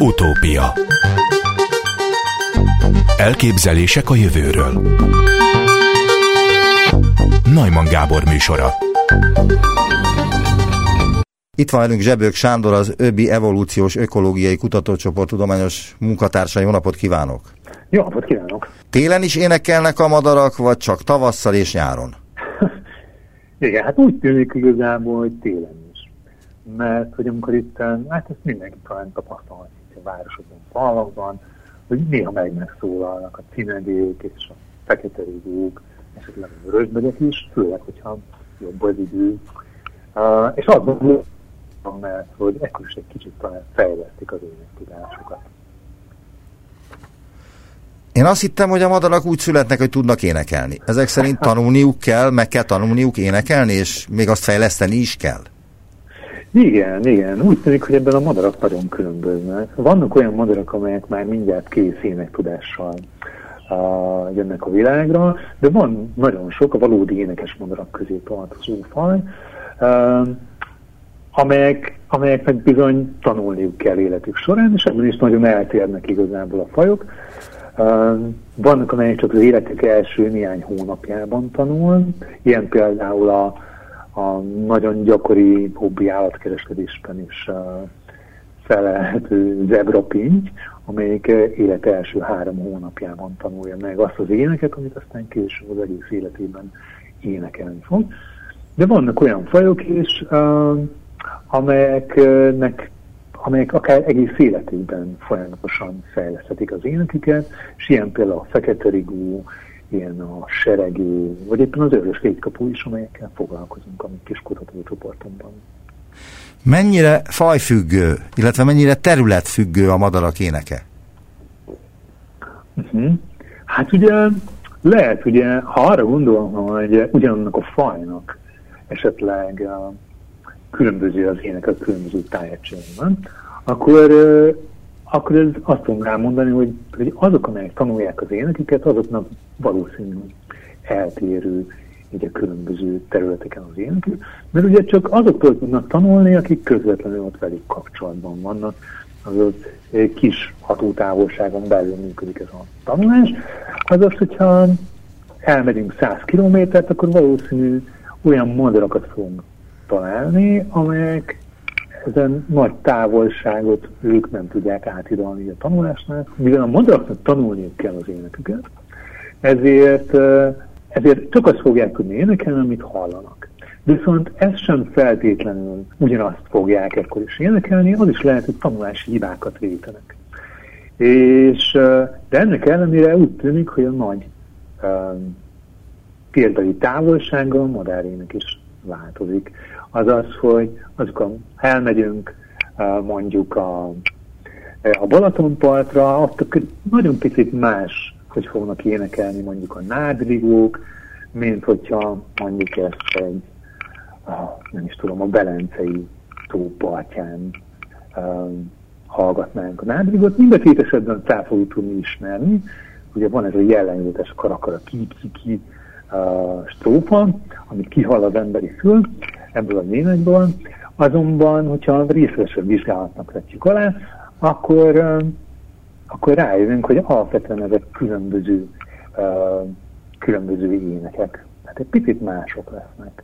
Utópia Elképzelések a jövőről Najman Gábor műsora Itt van velünk Zsebők Sándor, az ÖBI Evolúciós Ökológiai Kutatócsoport tudományos munkatársa. Jó napot kívánok! Jó napot kívánok! Télen is énekelnek a madarak, vagy csak tavasszal és nyáron? Igen, hát úgy tűnik igazából, hogy télen is. Mert hogy amikor itt, hát ezt mindenki talán tapasztalhat itt a városokban, falvakban, hogy néha meg megszólalnak a cinedék és a fekete rigók, esetleg a vörösbegyek is, főleg, hogyha jobb az idő. Uh, és azt gondolom, mert hogy ekkor is egy kicsit talán fejlesztik az énektudásukat. Én azt hittem, hogy a madarak úgy születnek, hogy tudnak énekelni. Ezek szerint tanulniuk kell, meg kell tanulniuk énekelni, és még azt fejleszteni is kell. Igen, igen. Úgy tűnik, hogy ebben a madarak nagyon különböznek. Vannak olyan madarak, amelyek már mindjárt kész énektudással uh, jönnek a világra, de van nagyon sok, a valódi énekes madarak közé tartozó faj, uh, amelyek, amelyeknek bizony tanulniuk kell életük során, és ebben is nagyon eltérnek igazából a fajok. Vannak, amelyek csak az életek első néhány hónapjában tanul, ilyen például a, a nagyon gyakori hobbi állatkereskedésben is felelhető zebrapinty, amelyik élet első három hónapjában tanulja meg azt az éneket, amit aztán később az egész életében énekelni fog. De vannak olyan fajok is, amelyeknek amelyek akár egész életükben folyamatosan fejleszthetik az éneküket, és ilyen például a fekete rigó, ilyen a seregő, vagy éppen az őrös létkapú is, amelyekkel foglalkozunk a mi kis kutatócsoportunkban. Mennyire fajfüggő, illetve mennyire területfüggő a madarak éneke? Uh-huh. Hát ugye lehet, ugye, ha arra gondolom, hogy ugyanannak a fajnak esetleg különböző az ének a különböző tájegységben, akkor, akkor ez azt tudom rámondani, hogy, hogy azok, amelyek tanulják az éneküket, azoknak valószínűleg eltérő így a különböző területeken az énekük, mert ugye csak azoktól tudnak tanulni, akik közvetlenül ott velük kapcsolatban vannak, azaz kis hatótávolságon belül működik ez a tanulás. Azaz, hogyha elmegyünk 100 kilométert, akkor valószínű olyan madarakat fogunk találni, amelyek ezen nagy távolságot ők nem tudják átidalni a tanulásnál, mivel a madaraknak tanulniuk kell az éneküket, ezért, ezért csak azt fogják tudni énekelni, amit hallanak. Viszont ez sem feltétlenül ugyanazt fogják ekkor is énekelni, az is lehet, hogy tanulási hibákat vétenek. És, de ennek ellenére úgy tűnik, hogy a nagy um, példai távolsága a madárének is változik. Az az, hogy azok, ha elmegyünk mondjuk a, a Balatonpartra, ott nagyon picit más, hogy fognak énekelni mondjuk a nádrigók, mint hogyha mondjuk ezt egy, nem is tudom, a Belencei tópartján um, hallgatnánk a nádrigot. Mind a két esetben fel fogjuk tudni ismerni. Ugye van ez a jellemzetes karakara ki-ki-ki uh, strófa, amit kihall az emberi fül, ebből a németből, azonban, hogyha részletesebb vizsgálatnak vetjük alá, akkor, akkor rájövünk, hogy alapvetően ezek különböző, különböző énekek. Tehát egy picit mások lesznek.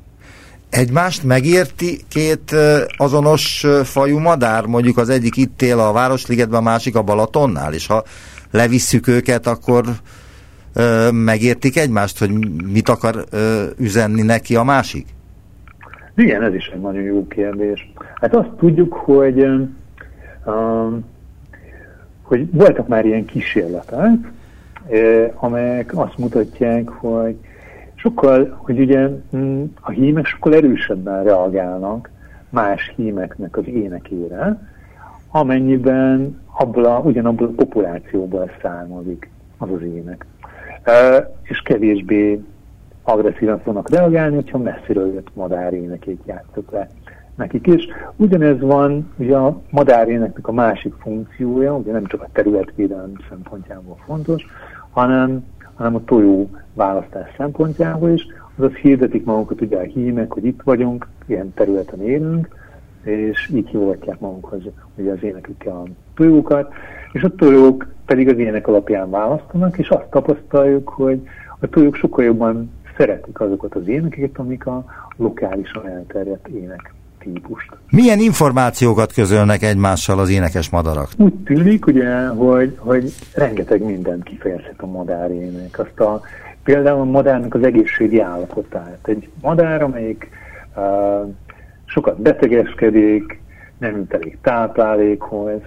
Egymást megérti két azonos fajú madár? Mondjuk az egyik itt él a Városligetben, a másik a Balatonnál, és ha levisszük őket, akkor megértik egymást, hogy mit akar üzenni neki a másik? Igen, ez is egy nagyon jó kérdés. Hát azt tudjuk, hogy, um, hogy voltak már ilyen kísérletek, amelyek azt mutatják, hogy sokkal, hogy ugye mm, a hímek sokkal erősebben reagálnak más hímeknek az énekére, amennyiben abból a, ugyanabból a populációból származik az az ének. És kevésbé agresszívan fognak reagálni, hogyha messziről jött madárénekét játszok le nekik is. Ugyanez van ugye a madáréneknek a másik funkciója, ugye nem csak a területvédelem szempontjából fontos, hanem, hanem a tojó választás szempontjából is, azaz hirdetik magukat ugye a hímek, hogy itt vagyunk, ilyen területen élünk, és így hívogatják magukhoz ugye az énekükkel tojókat, és a tojók pedig az ének alapján választanak, és azt tapasztaljuk, hogy a tojók sokkal jobban szeretik azokat az énekeket, amik a lokálisan elterjedt ének típust. Milyen információkat közölnek egymással az énekes madarak? Úgy tűnik, ugye, hogy, hogy rengeteg mindent kifejezhet a madárének. Azt a, például a madárnak az egészségi állapotát. Egy madár, amelyik uh, sokat betegeskedik, nem jut elég táplálékhoz,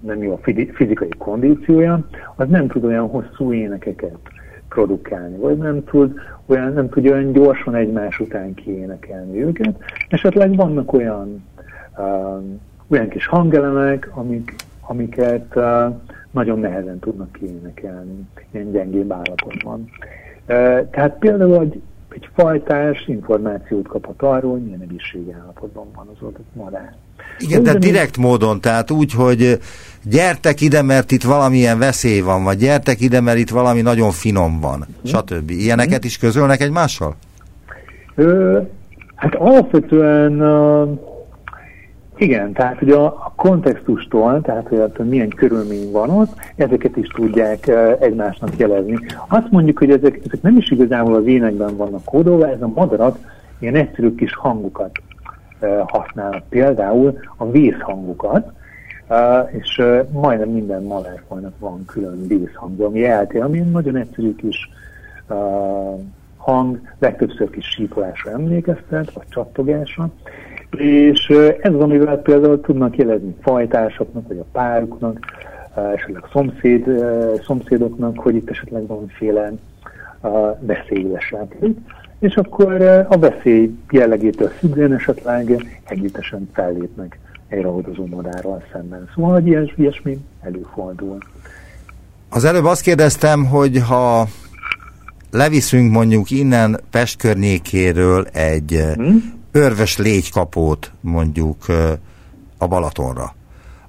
nem jó a fizikai kondíciója, az nem tud olyan hosszú énekeket produkálni, vagy nem tud olyan, nem tudja olyan gyorsan egymás után kiénekelni őket. Esetleg vannak olyan, uh, olyan kis hangelemek, amik, amiket uh, nagyon nehezen tudnak kiénekelni, ilyen gyengébb állapotban. Tehát például egy, egy fajtás információt kaphat arról, hogy milyen egészségi állapotban van az adott madár. Igen, tehát direkt módon, tehát úgy, hogy gyertek ide, mert itt valamilyen veszély van, vagy gyertek ide, mert itt valami nagyon finom van, hm. stb. Ilyeneket is közölnek egymással? Ö, hát alapvetően uh, igen, tehát ugye a, kontextustól, tehát hogy hogy milyen körülmény van ott, ezeket is tudják egymásnak jelezni. Azt mondjuk, hogy ezek, ezek nem is igazából az énekben vannak kódolva, ez a madarak ilyen egyszerű kis hangokat használnak például a vészhangokat, és majdnem minden malárfajnak van külön vészhangja, ami eltér, ami nagyon egyszerű kis hang, legtöbbször kis sípolásra emlékeztet, vagy csattogásra, és ez az, amivel például tudnak jelezni fajtásoknak, vagy a páruknak, esetleg szomszéd, szomszédoknak, hogy itt esetleg valamiféle veszély leselkedik és akkor a veszély jellegétől függően esetleg együttesen fellépnek egy ragadozó madárral szemben. Szóval, hogy ilyes, ilyesmi előfordul. Az előbb azt kérdeztem, hogy ha leviszünk mondjuk innen Pest környékéről egy hmm? Örves légykapót mondjuk a Balatonra,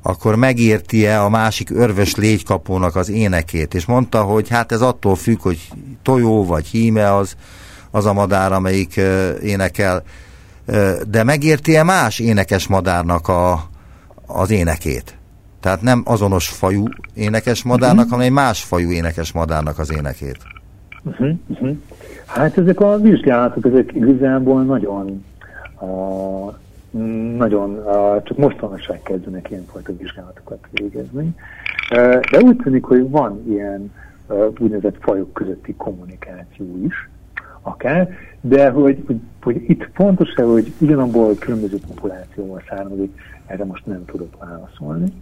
akkor megérti-e a másik örves légykapónak az énekét, és mondta, hogy hát ez attól függ, hogy tojó vagy híme az, az a madár, amelyik énekel, de megérti-e más énekes madárnak a, az énekét? Tehát nem azonos fajú énekes madárnak, uh-huh. hanem más fajú énekes madárnak az énekét. Uh-huh, uh-huh. Hát ezek a vizsgálatok, ezek igazából nagyon uh, nagyon, uh, csak mostanság kezdenek ilyenfajta vizsgálatokat végezni. Uh, de úgy tűnik, hogy van ilyen uh, úgynevezett fajok közötti kommunikáció is, akár, de hogy, hogy, hogy itt fontos-e, hogy ugyanabból különböző populációval származik, erre most nem tudok válaszolni.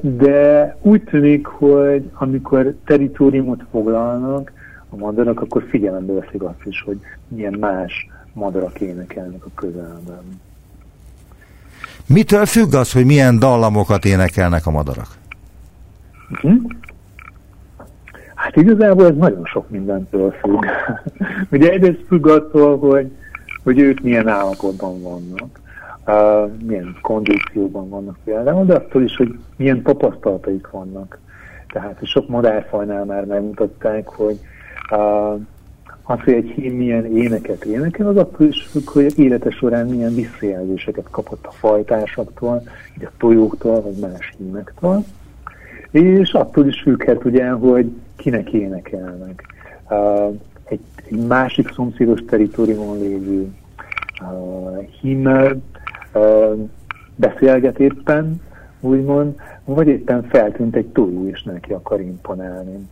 De úgy tűnik, hogy amikor teritoriumot foglalnak a madarak, akkor figyelembe veszik azt is, hogy milyen más madarak énekelnek a közelben. Mitől függ az, hogy milyen dallamokat énekelnek a madarak? Uh-huh. Hát igazából ez nagyon sok mindentől függ. Ugye egyrészt függ attól, hogy, hogy ők milyen állapotban vannak, uh, milyen kondícióban vannak például, de attól is, hogy milyen tapasztalataik vannak. Tehát sok madárfajnál már megmutatták, hogy uh, az, hogy egy hím milyen éneket énekel, az attól is függ, hogy élete során milyen visszajelzéseket kapott a fajtársaktól, így a tojóktól, vagy más hímektől. És attól is függhet ugye, hogy kinek énekelnek. Egy, egy másik szomszédos teritoriumon lévő uh, himmel uh, beszélget éppen, úgymond, vagy éppen feltűnt egy tojó, és neki akar imponálni.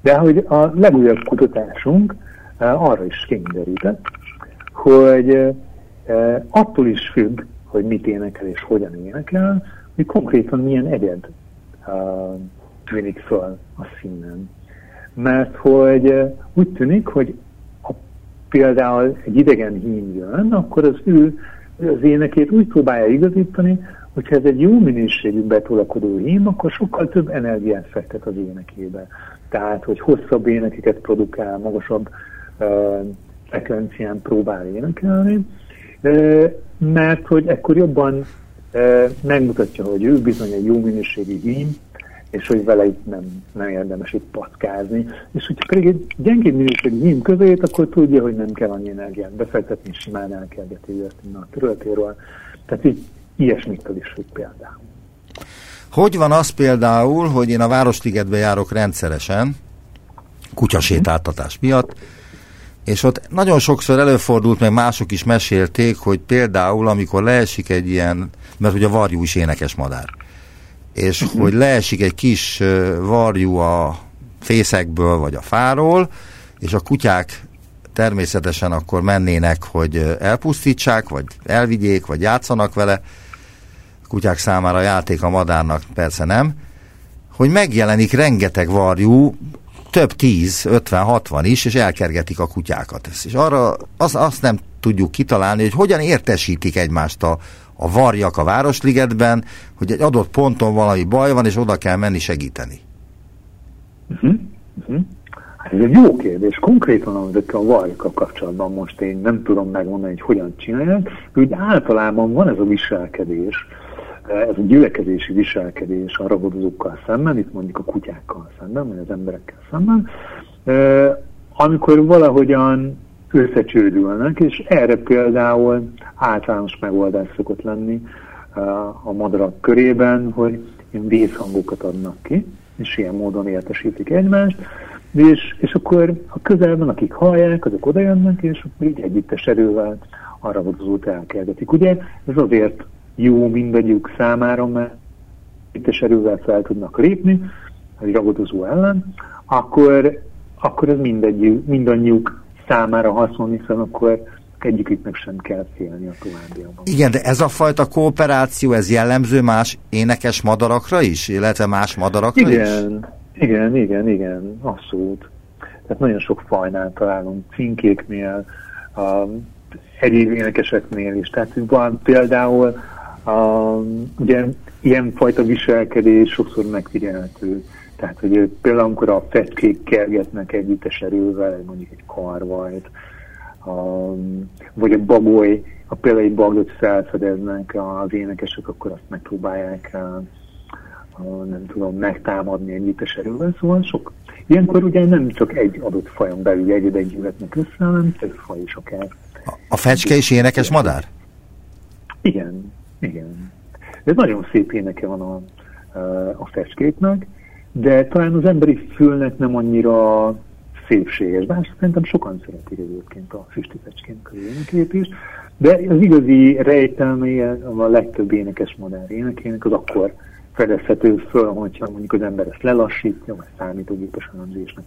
De hogy a legújabb kutatásunk arra is kényszerített, hogy attól is függ, hogy mit énekel és hogyan énekel, hogy konkrétan milyen egyed tűnik föl a színen mert hogy úgy tűnik, hogy ha például egy idegen hím jön, akkor az ő az énekét úgy próbálja igazítani, hogyha ez egy jó minőségű betolakodó hím, akkor sokkal több energiát fektet az énekébe. Tehát, hogy hosszabb énekeket produkál, magasabb frekvencián próbál énekelni, mert hogy ekkor jobban megmutatja, hogy ő bizony egy jó minőségű hím, és hogy vele itt nem, nem érdemes itt packázni. És hogyha pedig egy gyengébb minőségű hím közét, akkor tudja, hogy nem kell annyi energiát befektetni, simán elkergeti őt a területéről. Tehát így ilyesmitől is függ például. Hogy van az például, hogy én a Városligetbe járok rendszeresen, kutyasétáltatás miatt, és ott nagyon sokszor előfordult, meg mások is mesélték, hogy például, amikor leesik egy ilyen, mert ugye a varjú is énekes madár, és uh-huh. hogy leesik egy kis varjú a fészekből vagy a fáról, és a kutyák természetesen akkor mennének, hogy elpusztítsák, vagy elvigyék, vagy játszanak vele. A kutyák számára a játék a madárnak persze nem. Hogy megjelenik rengeteg varjú, több tíz, ötven, hatvan is, és elkergetik a kutyákat. És arra azt nem tudjuk kitalálni, hogy hogyan értesítik egymást a, a varjak a Városligetben, hogy egy adott ponton valami baj van, és oda kell menni segíteni. Uh-huh. Uh-huh. Ez egy jó kérdés. Konkrétan ezekkel a varjakkal kapcsolatban most én nem tudom megmondani, hogy hogyan csinálják. Úgy általában van ez a viselkedés, ez a gyülekezési viselkedés a ragadozókkal szemben, itt mondjuk a kutyákkal szemben, vagy az emberekkel szemben, amikor valahogyan összecsődülnek, és erre például általános megoldás szokott lenni a madarak körében, hogy ilyen vészhangokat adnak ki, és ilyen módon értesítik egymást, és, és akkor a közelben, akik hallják, azok oda jönnek, és akkor így együttes erővel arra út elkergetik. Ugye ez azért jó mindegyük számára, mert együttes erővel fel tudnak lépni, egy ragadozó ellen, akkor, akkor ez mindegy, mindannyiuk számára haszon, hiszen akkor egyiküknek sem kell félni a továbbiakban. Igen, de ez a fajta kooperáció, ez jellemző más énekes madarakra is, illetve más madarakra igen, is? Igen, igen, igen, abszolút. Tehát nagyon sok fajnál találunk, cinkéknél, a egyéb énekeseknél is. Tehát van például a, ugye ilyenfajta viselkedés sokszor megfigyelhető. Tehát, hogy például amikor a fecskék kergetnek együttes erővel, mondjuk egy karvajt, a, vagy a bagoly, a például egy bagot felfedeznek az énekesek, akkor azt megpróbálják nem tudom, megtámadni együttes erővel, szóval sok. Ilyenkor ugye nem csak egy adott fajon belül egy gyűlhetnek össze, hanem több faj is akár. A fecske is énekes madár? Igen, igen. Ez nagyon szép éneke van a, a fecskéknek, de talán az emberi fülnek nem annyira szépséges, bár szerintem sokan szeretik egyébként a füsti fecskének az énekét is, de az igazi rejtelméje a legtöbb énekes modern énekének az akkor fedezhető föl, hogyha mondjuk az ember ezt lelassítja, vagy számítógépes elemzésnek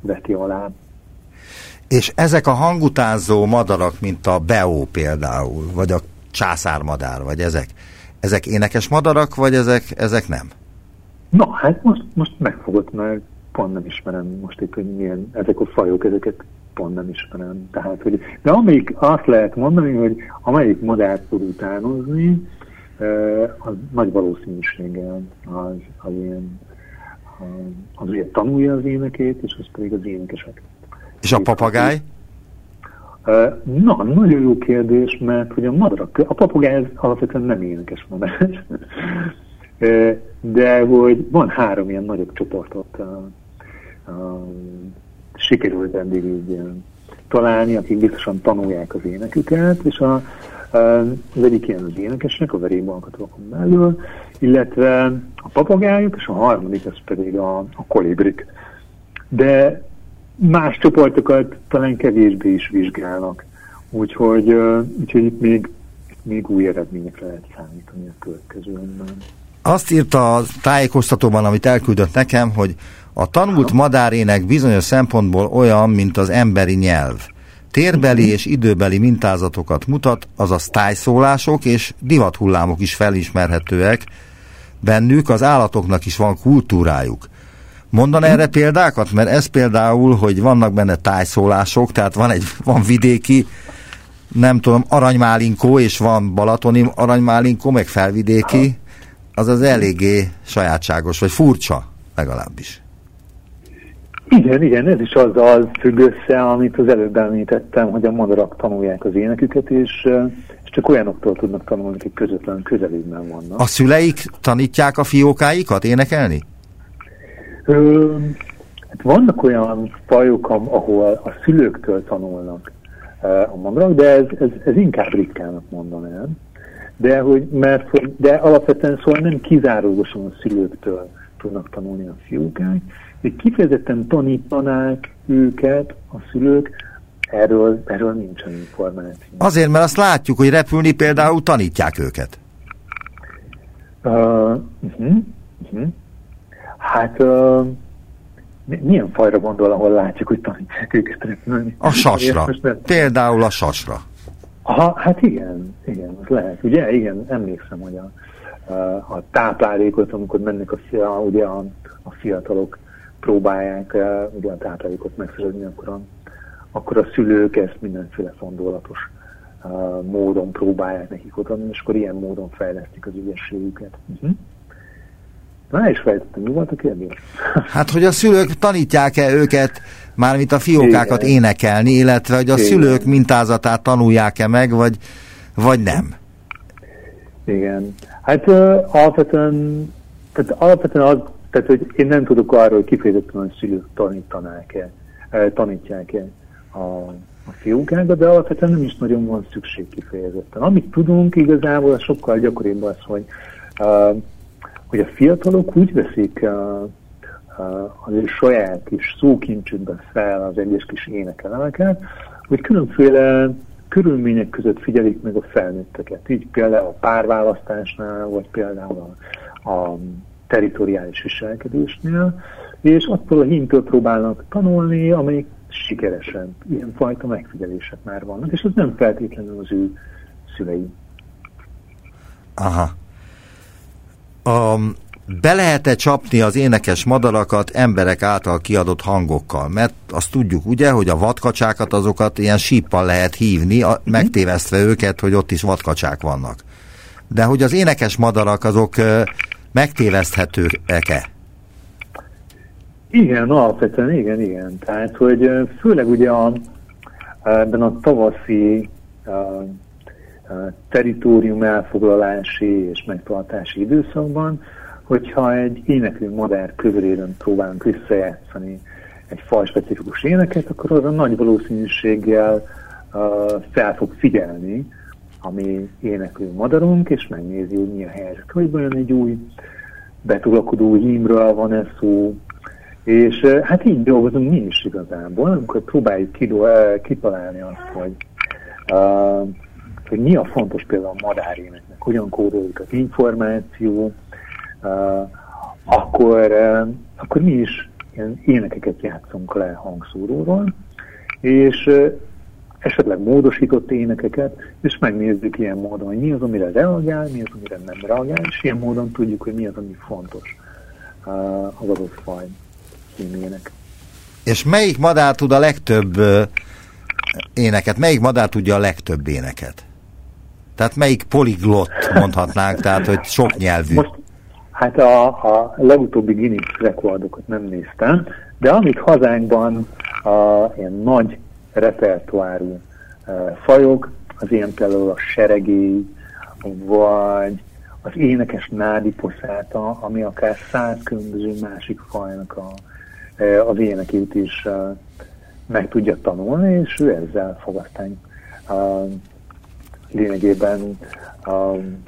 veti alá. És ezek a hangutázó madarak, mint a beó például, vagy a császármadár, vagy ezek, ezek énekes madarak, vagy ezek, ezek nem? Na, hát most, most megfogott, mert pont nem ismerem most itt, hogy milyen ezek a fajok, ezeket pont nem ismerem. Tehát, hogy, de amelyik azt lehet mondani, hogy amelyik madárt tud utánozni, az nagy valószínűséggel az, az ilyen az ugye tanulja az énekét, és az pedig az énekesek. És a papagáj? Na, nagyon jó kérdés, mert hogy a madarak, a papagáj alapvetően nem énekes madár, de hogy van három ilyen nagyobb csoportot sikerült eddig így találni, akik biztosan tanulják az éneküket, és a, az egyik ilyen az énekesnek, a verébalkatókon belül, illetve a papagájuk, és a harmadik az pedig a, a kolibrik. De más csoportokat talán kevésbé is vizsgálnak. Úgyhogy, úgyhogy itt még, még új eredményekre lehet számítani a következőben. Azt írta a tájékoztatóban, amit elküldött nekem, hogy a tanult madárének bizonyos szempontból olyan, mint az emberi nyelv. Térbeli és időbeli mintázatokat mutat, azaz tájszólások és divathullámok is felismerhetőek. Bennük az állatoknak is van kultúrájuk. Mondan erre példákat? Mert ez például, hogy vannak benne tájszólások, tehát van egy van vidéki, nem tudom, aranymálinkó, és van balatoni aranymálinkó, meg felvidéki, az az eléggé sajátságos, vagy furcsa legalábbis. Igen, igen, ez is azzal függ össze, amit az előbb említettem, hogy a madarak tanulják az éneküket, és, és csak olyanoktól tudnak tanulni, akik közvetlenül közelében vannak. A szüleik tanítják a fiókáikat énekelni? Ö, hát vannak olyan fajok, ahol a szülőktől tanulnak a madarak, de ez, ez, ez inkább ritkának mondanám. De, hogy, mert, hogy, de alapvetően szóval nem kizárólagosan a szülőktől tudnak tanulni a fiúkák, hogy kifejezetten tanítanák őket a szülők, erről, erről nincsen információ. Azért, mert azt látjuk, hogy repülni például tanítják őket. Uh, uh-huh, uh-huh. Hát uh, milyen fajra gondol, ahol látjuk, hogy tanítják őket repülni? A sasra. Például a sasra. Aha, hát igen, igen, az lehet. Ugye, igen, emlékszem, hogy a, a táplálékot, amikor mennek a, a, ugye a, a fiatalok próbálják ugye a táplálékot megszerezni, akkor a, akkor a szülők ezt mindenféle szondolatos uh, módon próbálják nekik odaadni, és akkor ilyen módon fejlesztik az ügyességüket. Uh-huh. Na, is fejtettem, mi volt a kérdés? Hát, hogy a szülők tanítják-e őket, mármint a fiókákat Igen. énekelni, illetve hogy a Igen. szülők mintázatát tanulják-e meg, vagy, vagy nem? Igen. Hát uh, alapvetően, tehát alapvetően az, tehát, hogy én nem tudok arról, hogy kifejezetten a szülők tanítanák-e, tanítják-e a, a fiókákat, de alapvetően nem is nagyon van szükség kifejezetten. Amit tudunk igazából, sokkal gyakoribb az, hogy uh, hogy a fiatalok úgy veszik uh, uh, az ő saját kis szókincsükben fel az egyes kis énekelemeket, hogy különféle körülmények között figyelik meg a felnőtteket. Így például a párválasztásnál, vagy például a, a teritoriális viselkedésnél, és attól a hímtől próbálnak tanulni, amelyik sikeresen. Ilyenfajta megfigyelések már vannak, és ez nem feltétlenül az ő szülei. Aha a, be lehet-e csapni az énekes madarakat emberek által kiadott hangokkal? Mert azt tudjuk ugye, hogy a vadkacsákat azokat ilyen síppal lehet hívni, a, mhm. megtévesztve őket, hogy ott is vadkacsák vannak. De hogy az énekes madarak azok megtéveszthetőek-e? Igen, alapvetően igen, igen. Tehát, hogy főleg ugye a, ebben a tavaszi teritorium elfoglalási és megtartási időszakban, hogyha egy éneklő madár közelében próbálunk visszajátszani egy fajspecifikus éneket, akkor az a nagy valószínűséggel uh, fel fog figyelni a mi éneklő madarunk, és megnézi, hogy mi a helyzet. Hogy vajon egy új betulakodó hímről van ez szó, és hát így dolgozunk mi is igazából, amikor próbáljuk kidó, uh, kitalálni azt, hogy uh, hogy mi a fontos például a madáréneknek, hogyan kódoljuk az információ, akkor, akkor mi is ilyen énekeket játszunk le hangszóróról, és esetleg módosított énekeket, és megnézzük ilyen módon, hogy mi az, amire reagál, mi az, amire nem reagál, és ilyen módon tudjuk, hogy mi az, ami fontos az adott faj címének. És melyik madár tud a legtöbb éneket? Melyik madár tudja a legtöbb éneket? Tehát melyik poliglott mondhatnánk, tehát hogy sok nyelvű? Most, hát a, a legutóbbi Guinness rekordokat nem néztem, de amit hazánkban a ilyen nagy repertoárú uh, fajok, az ilyen például a seregély, vagy az énekes nádi poszáta, ami akár száz különböző másik fajnak a, az énekét is uh, meg tudja tanulni, és ő ezzel fog aztán uh, lényegében um,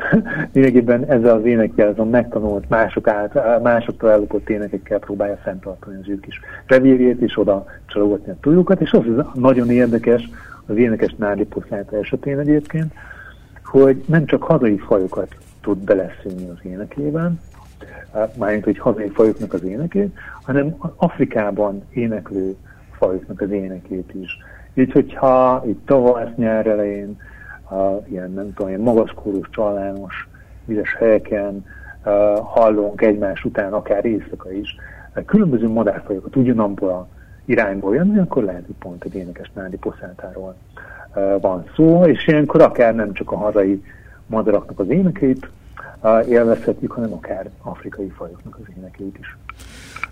lényegében ezzel az énekkel, azon megtanult mások át, másoktól ellopott énekekkel próbálja fenntartani az ő kis revírjét, és oda csalogatni a túljukat, és az, nagyon érdekes az énekes Nádi Poszáta esetén egyébként, hogy nem csak hazai fajokat tud beleszülni az énekében, mármint, hogy hazai fajoknak az énekét, hanem Afrikában éneklő fajoknak az énekét is. Így, hogyha itt tavasz nyár elején a, ilyen, nem tudom, ilyen magaszkórus, csalános, vizes helyeken uh, hallunk egymás után, akár éjszaka is, különböző madárfajokat ugyanabból a irányból jönni, akkor lehet, hogy pont egy énekes nádi poszátáról uh, van szó, és ilyenkor akár nem csak a hazai madaraknak az énekét uh, élvezhetjük, hanem akár afrikai fajoknak az énekét is.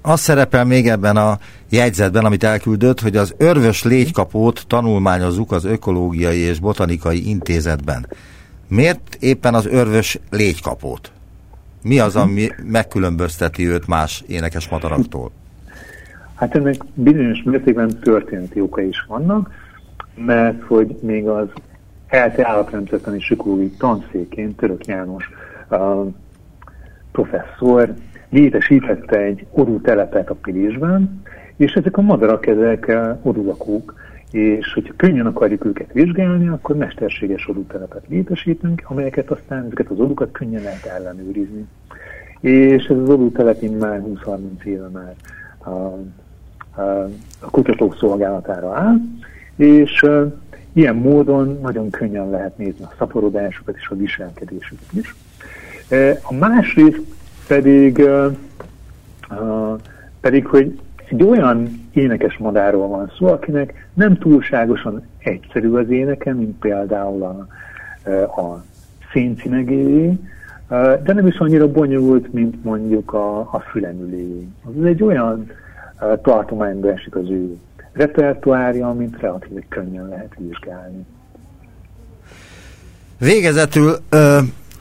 Az szerepel még ebben a jegyzetben, amit elküldött, hogy az örvös légykapót tanulmányozzuk az Ökológiai és Botanikai Intézetben. Miért éppen az örvös légykapót? Mi az, ami megkülönbözteti őt más énekes madaraktól? Hát ennek bizonyos mértékben történeti oka is vannak, mert hogy még az ELTE állatrendszertani pszichológiai tanszékén Török János uh, professzor létesítette egy orú telepet a Pilisben, és ezek a madarak, ezek uh, orulakók, és hogyha könnyen akarjuk őket vizsgálni, akkor mesterséges odútelepet létesítünk, amelyeket aztán ezeket az odukat könnyen lehet ellenőrizni. És ez az odútelep már 20-30 éve már a, a, a kutatók szolgálatára áll, és uh, ilyen módon nagyon könnyen lehet nézni a szaporodásukat és a viselkedésüket is. Uh, a másrészt pedig, pedig, hogy egy olyan énekes madárról van szó, akinek nem túlságosan egyszerű az éneke, mint például a, a széncinegéjé, de nem is annyira bonyolult, mint mondjuk a, a fülemüléjé. Ez egy olyan tartományba esik az ő repertoárja, amit relatív könnyen lehet vizsgálni. Végezetül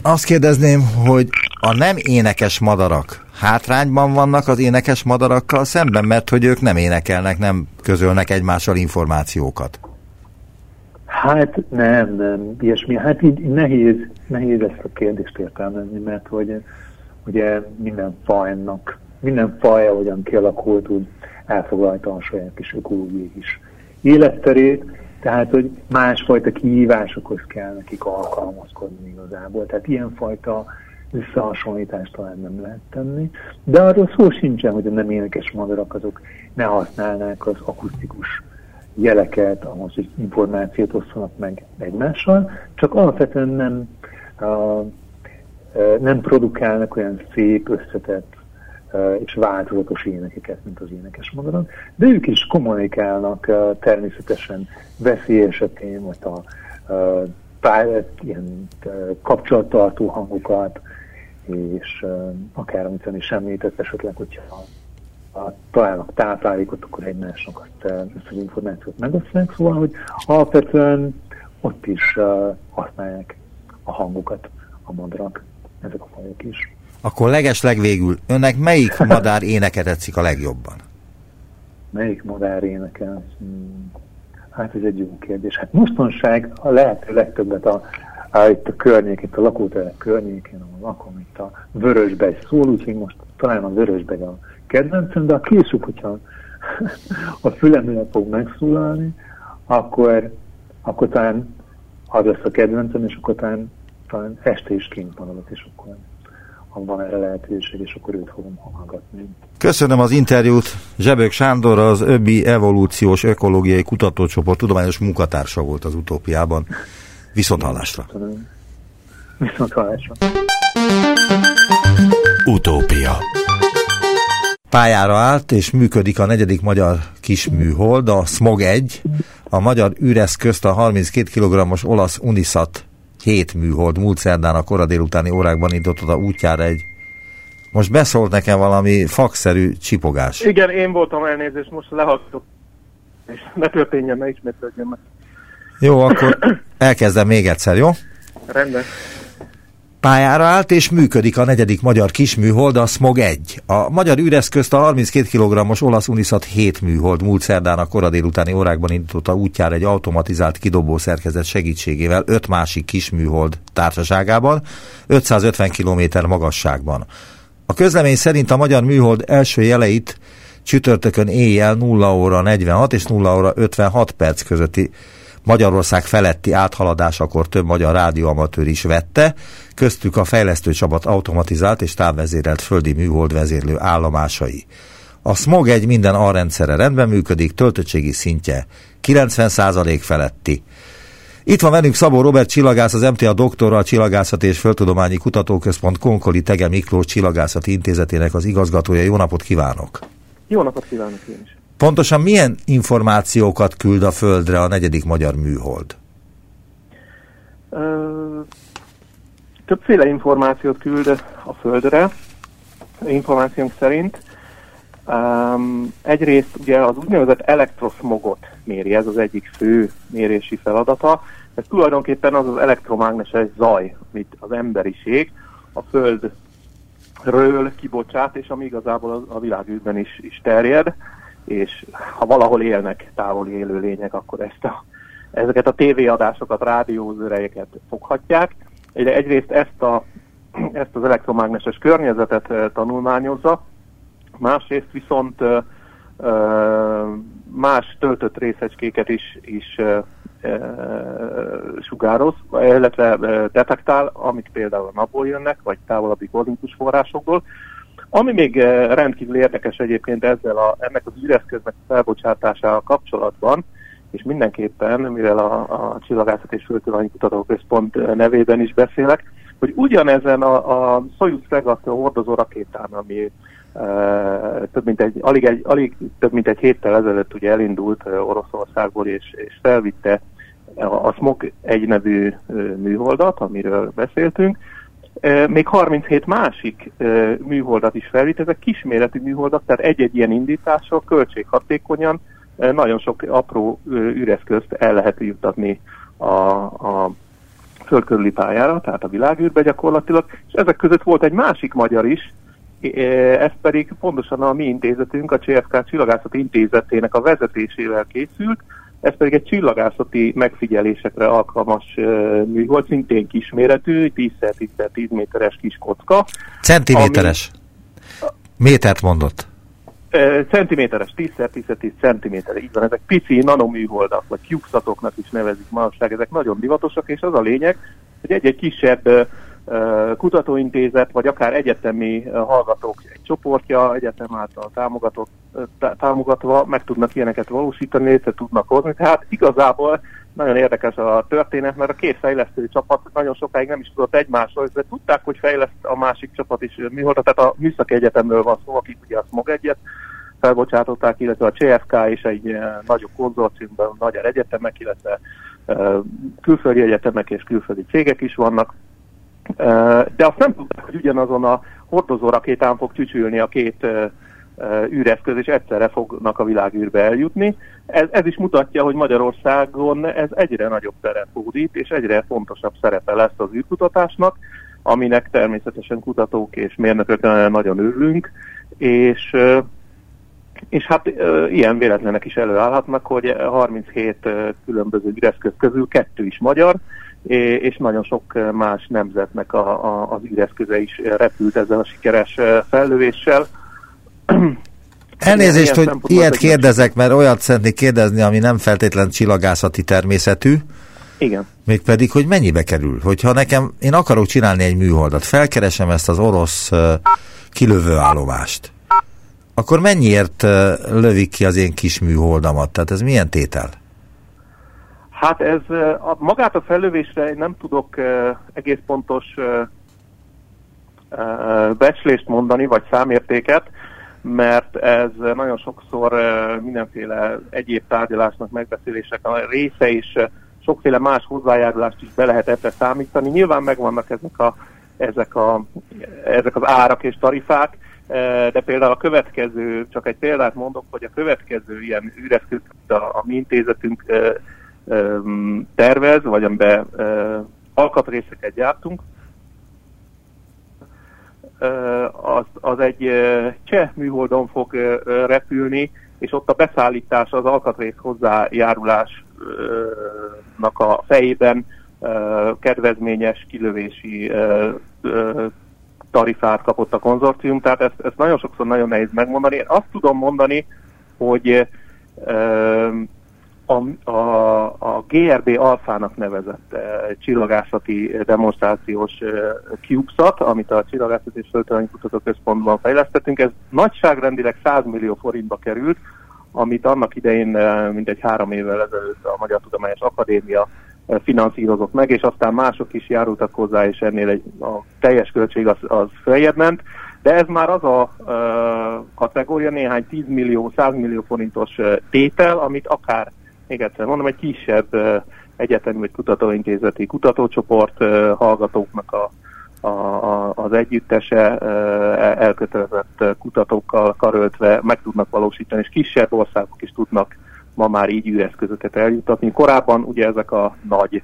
azt kérdezném, hogy a nem énekes madarak hátrányban vannak az énekes madarakkal szemben, mert hogy ők nem énekelnek, nem közölnek egymással információkat. Hát nem, nem, ilyesmi. Hát így nehéz, nehéz ezt a kérdést értelmezni, mert hogy ugye minden fajnak, minden faj, ahogyan kialakult, úgy elfoglalta a saját kis ökológiai is életterét, tehát, hogy másfajta kihívásokhoz kell nekik alkalmazkodni igazából. Tehát ilyenfajta összehasonlítást talán nem lehet tenni, de arról szó sincsen, hogy a nem énekes madarak azok ne használnák az akusztikus jeleket, ahhoz, hogy információt osszanak meg egymással, csak alapvetően nem, uh, nem produkálnak olyan szép, összetett és változatos énekeket, mint az énekes madarak, de ők is kommunikálnak uh, természetesen veszély esetén, vagy a uh, pár, ilyen kapcsolattartó hangokat, és akár amit ön is említett, esetleg, hogyha a, találnak táplálékot, akkor egymásnak azt, az információt megosztják, szóval, hogy alapvetően ott is használják a hangokat a madarak, ezek a fajok is. Akkor leges legvégül, önnek melyik madár éneke tetszik a legjobban? Melyik madár éneke? Hmm. Hát ez egy jó kérdés. Hát mostanság a lehető legtöbbet a á, itt a környék, itt a lakótelek környékén, ahol lakom, itt a vörösbegy szól, úgyhogy most talán a vörösbegy a kedvencem, de a később, hogyha a fülemre fog megszólalni, akkor, akkor talán az lesz a kedvencem, és akkor talán, talán este is kint maradok, és akkor ha van erre lehetőség, és akkor őt fogom hallgatni. Köszönöm az interjút. Zsebök Sándor az ÖBI Evolúciós Ökológiai Kutatócsoport tudományos munkatársa volt az utópiában. Viszont hallásra. Viszont hallásra. Utópia Pályára állt és működik a negyedik magyar kisműhold, a Smog 1, a magyar üreszközt a 32 kg-os olasz Unisat 7 műhold múlt szerdán a kora délutáni órákban indította útjára egy most beszólt nekem valami fakszerű csipogás. Igen, én voltam elnézést, most lehagytok. És ne történjen, ne ismétlődjön meg. Jó, akkor elkezdem még egyszer, jó? Rendben. Pályára állt és működik a negyedik magyar kisműhold, a Smog 1. A magyar üreszközt a 32 kg-os olasz Unisat 7 műhold múlt szerdán a kora délutáni órákban indította útjára egy automatizált kidobó szerkezet segítségével öt másik kisműhold társaságában, 550 km magasságban. A közlemény szerint a magyar műhold első jeleit csütörtökön éjjel 0 óra 46 és 0 óra 56 perc közötti Magyarország feletti áthaladásakor több magyar rádióamatőr is vette, köztük a fejlesztő csapat automatizált és távvezérelt földi műhold vezérlő állomásai. A smog egy minden A rendszere rendben működik, töltöttségi szintje 90% feletti. Itt van velünk Szabó Robert csillagász, az MTA doktora, a Csillagászati és Földtudományi Kutatóközpont Konkoli Tege Miklós Csillagászati Intézetének az igazgatója. Jó napot kívánok! Jó napot kívánok én is! Pontosan milyen információkat küld a Földre a negyedik magyar műhold? Többféle információt küld a Földre, információnk szerint. Um, egyrészt ugye az úgynevezett elektrosmogot méri, ez az egyik fő mérési feladata. Ez tulajdonképpen az az elektromágneses zaj, amit az emberiség a Föld ről kibocsát, és ami igazából a, világűrben is, is terjed, és ha valahol élnek távoli élőlények, akkor ezt a, ezeket a tévéadásokat, rádiózörejeket foghatják. Egyrészt ezt, a, ezt az elektromágneses környezetet tanulmányozza, másrészt viszont más töltött részecskéket is, is sugároz, illetve detektál, amik például a napból jönnek, vagy távolabbi kozmikus forrásokból. Ami még rendkívül érdekes egyébként ezzel a, ennek az űreszköznek a felbocsátásával kapcsolatban, és mindenképpen, mivel a, a Csillagászat és Földtudományi Kutatóközpont nevében is beszélek, hogy ugyanezen a, a Soyuz Fregatta hordozó rakétán, ami e, több mint egy, alig, egy, alig több mint egy héttel ezelőtt ugye elindult Oroszországból, és, és felvitte a SMOK egy nevű műholdat, amiről beszéltünk, még 37 másik műholdat is felvitt, ezek kisméretű műholdak, tehát egy-egy ilyen indításra költséghatékonyan nagyon sok apró üreszközt el lehet juttatni a, a földkörüli pályára, tehát a világűrbe gyakorlatilag, és ezek között volt egy másik magyar is, ez pedig pontosan a mi intézetünk, a CFK Csillagászati Intézetének a vezetésével készült, ez pedig egy csillagászati megfigyelésekre alkalmas uh, műhold, szintén kisméretű, 10x10 méteres kis kocka. Centiméteres. Ami, Métert mondott. Centiméteres, 10x10x10 centiméter, így van, ezek pici nanoműholdak, vagy CubeSatoknak is nevezik manapság, ezek nagyon divatosak, és az a lényeg, hogy egy-egy kisebb kutatóintézet, vagy akár egyetemi hallgatók egy csoportja, egyetem által támogatott, támogatva meg tudnak ilyeneket valósítani, létre tudnak hozni. Tehát igazából nagyon érdekes a történet, mert a két fejlesztő csapat nagyon sokáig nem is tudott egymásról, de tudták, hogy fejleszt a másik csapat is műholdat, tehát a Műszaki Egyetemről van szó, akik ugye a SMOG egyet felbocsátották, illetve a CFK és egy nagyobb konzorciumban magyar egyetemek, illetve külföldi egyetemek és külföldi cégek is vannak, de azt nem tudták, hogy ugyanazon a hordozó rakétán fog csücsülni a két űreszköz, és egyszerre fognak a világűrbe eljutni. Ez, ez is mutatja, hogy Magyarországon ez egyre nagyobb szerep hódít, és egyre fontosabb szerepe lesz az űrkutatásnak, aminek természetesen kutatók és mérnökök nagyon örülünk, és és hát ilyen véletlenek is előállhatnak, hogy 37 különböző üreszköz közül kettő is magyar, és nagyon sok más nemzetnek a, a, az űreszköze is repült ezzel a sikeres fellövéssel. Elnézést, hogy ilyet kérdezek, mert olyat szeretnék kérdezni, ami nem feltétlen csillagászati természetű. Igen. Mégpedig, hogy mennyibe kerül? Hogyha nekem, én akarok csinálni egy műholdat, felkeresem ezt az orosz uh, kilövőállomást, akkor mennyiért uh, lövik ki az én kis műholdamat? Tehát ez milyen tétel? Hát ez a, magát a fellövésre nem tudok uh, egész pontos becslést mondani, vagy számértéket, mert ez nagyon sokszor uh, mindenféle egyéb tárgyalásnak, megbeszélések a része, és uh, sokféle más hozzájárulást is be lehet ebbe számítani. Nyilván megvannak ezek, a, ezek, a, ezek az árak és tarifák, de például a következő, csak egy példát mondok, hogy a következő ilyen üreszköz, a, a mi intézetünk tervez, vagy amiben alkatrészeket gyártunk, az, az egy cseh műholdon fog repülni, és ott a beszállítás, az alkatrész hozzájárulásnak a fejében kedvezményes kilövési tarifát kapott a konzorcium, tehát ezt, ezt nagyon sokszor nagyon nehéz megmondani. Én azt tudom mondani, hogy a, a, GRB alfának nevezett e, csillagászati demonstrációs e, CubeSat, amit a Csillagászati és Földtudományi Kutatóközpontban fejlesztettünk, ez nagyságrendileg 100 millió forintba került, amit annak idején e, mindegy három évvel ezelőtt a Magyar Tudományos Akadémia e, finanszírozott meg, és aztán mások is járultak hozzá, és ennél egy, a teljes költség az, az feljebb ment. De ez már az a e, kategória, néhány 10 millió, 100 millió forintos e, tétel, amit akár még egyszer mondom, egy kisebb egyetemi vagy kutatóintézeti kutatócsoport hallgatóknak a, a, az együttese elkötelezett kutatókkal karöltve meg tudnak valósítani, és kisebb országok is tudnak ma már így űreszközöket eljutatni. Korábban ugye ezek a nagy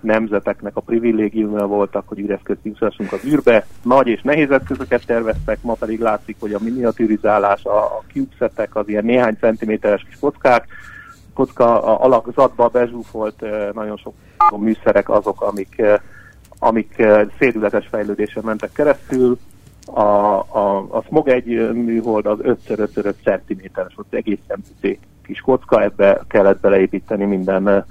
nemzeteknek a privilégiumja voltak, hogy üres köztünk az űrbe. Nagy és nehéz eszközöket terveztek, ma pedig látszik, hogy a miniaturizálás, a, a CubeSetek, az ilyen néhány centiméteres kis kockák, kocka alakzatba bezsúfolt nagyon sok műszerek azok, amik, amik szédületes fejlődésen mentek keresztül. A, a, a smog egy műhold az 5x5 centiméteres, volt egészen pici kis kocka, ebbe kellett beleépíteni minden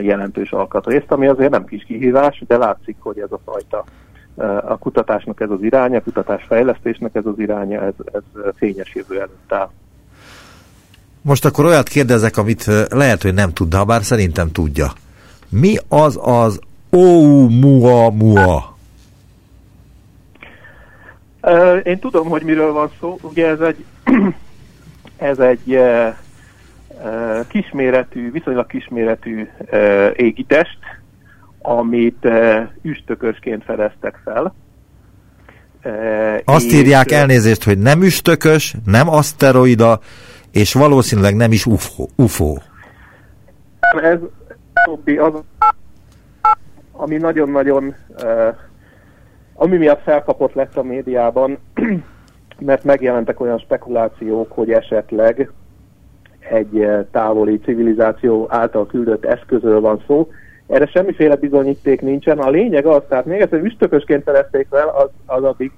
jelentős alkatrészt, ami azért nem kis kihívás, de látszik, hogy ez a fajta a kutatásnak ez az iránya, a kutatás fejlesztésnek ez az iránya, ez, ez fényes jövő előtt áll. Most akkor olyat kérdezek, amit lehet, hogy nem tudna, bár szerintem tudja. Mi az az Oumuamua? Én tudom, hogy miről van szó. Ugye ez egy, ez egy kisméretű, viszonylag kisméretű égitest, amit üstökösként fedeztek fel. Azt írják elnézést, hogy nem üstökös, nem aszteroida, és valószínűleg nem is UFO. UFO. Ez az, ami nagyon-nagyon, ami miatt felkapott lett a médiában, mert megjelentek olyan spekulációk, hogy esetleg egy távoli civilizáció által küldött eszközről van szó. Erre semmiféle bizonyíték nincsen. A lényeg az, tehát még egyszer üstökösként felezték fel, az, az addig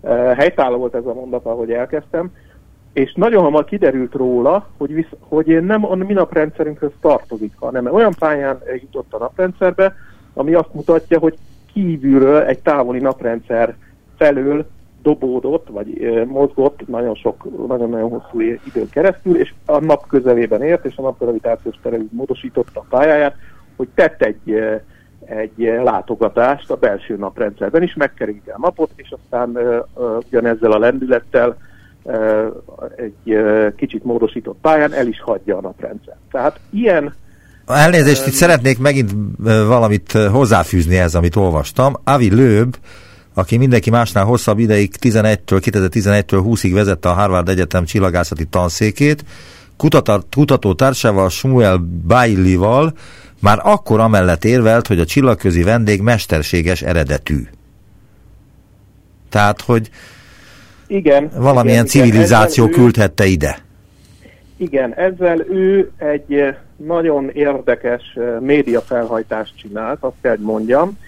uh, helytálló volt ez a mondat, ahogy elkezdtem, és nagyon hamar kiderült róla, hogy, visz, hogy nem a mi naprendszerünkhöz tartozik, hanem olyan pályán jutott a naprendszerbe, ami azt mutatja, hogy kívülről egy távoli naprendszer felől dobódott, vagy mozgott nagyon sok, nagyon-nagyon hosszú időn keresztül, és a nap közelében ért, és a nap gravitációs tere módosította a pályáját, hogy tett egy, egy látogatást a belső naprendszerben is, megkeringte a napot, és aztán ugyanezzel a lendülettel egy kicsit módosított pályán el is hagyja a naprendszer. Tehát ilyen Elnézést, itt szeretnék megint valamit hozzáfűzni ez, amit olvastam. Avi Löb aki mindenki másnál hosszabb ideig 11-től, 2011-től 20-ig vezette a Harvard Egyetem csillagászati tanszékét, kutató, kutató társával Samuel Bailey-val már akkor amellett érvelt, hogy a csillagközi vendég mesterséges eredetű. Tehát, hogy igen, valamilyen igen, civilizáció igen, küldhette ő, ide. Igen, ezzel ő egy nagyon érdekes eh, média felhajtást csinált, azt kell, hogy mondjam,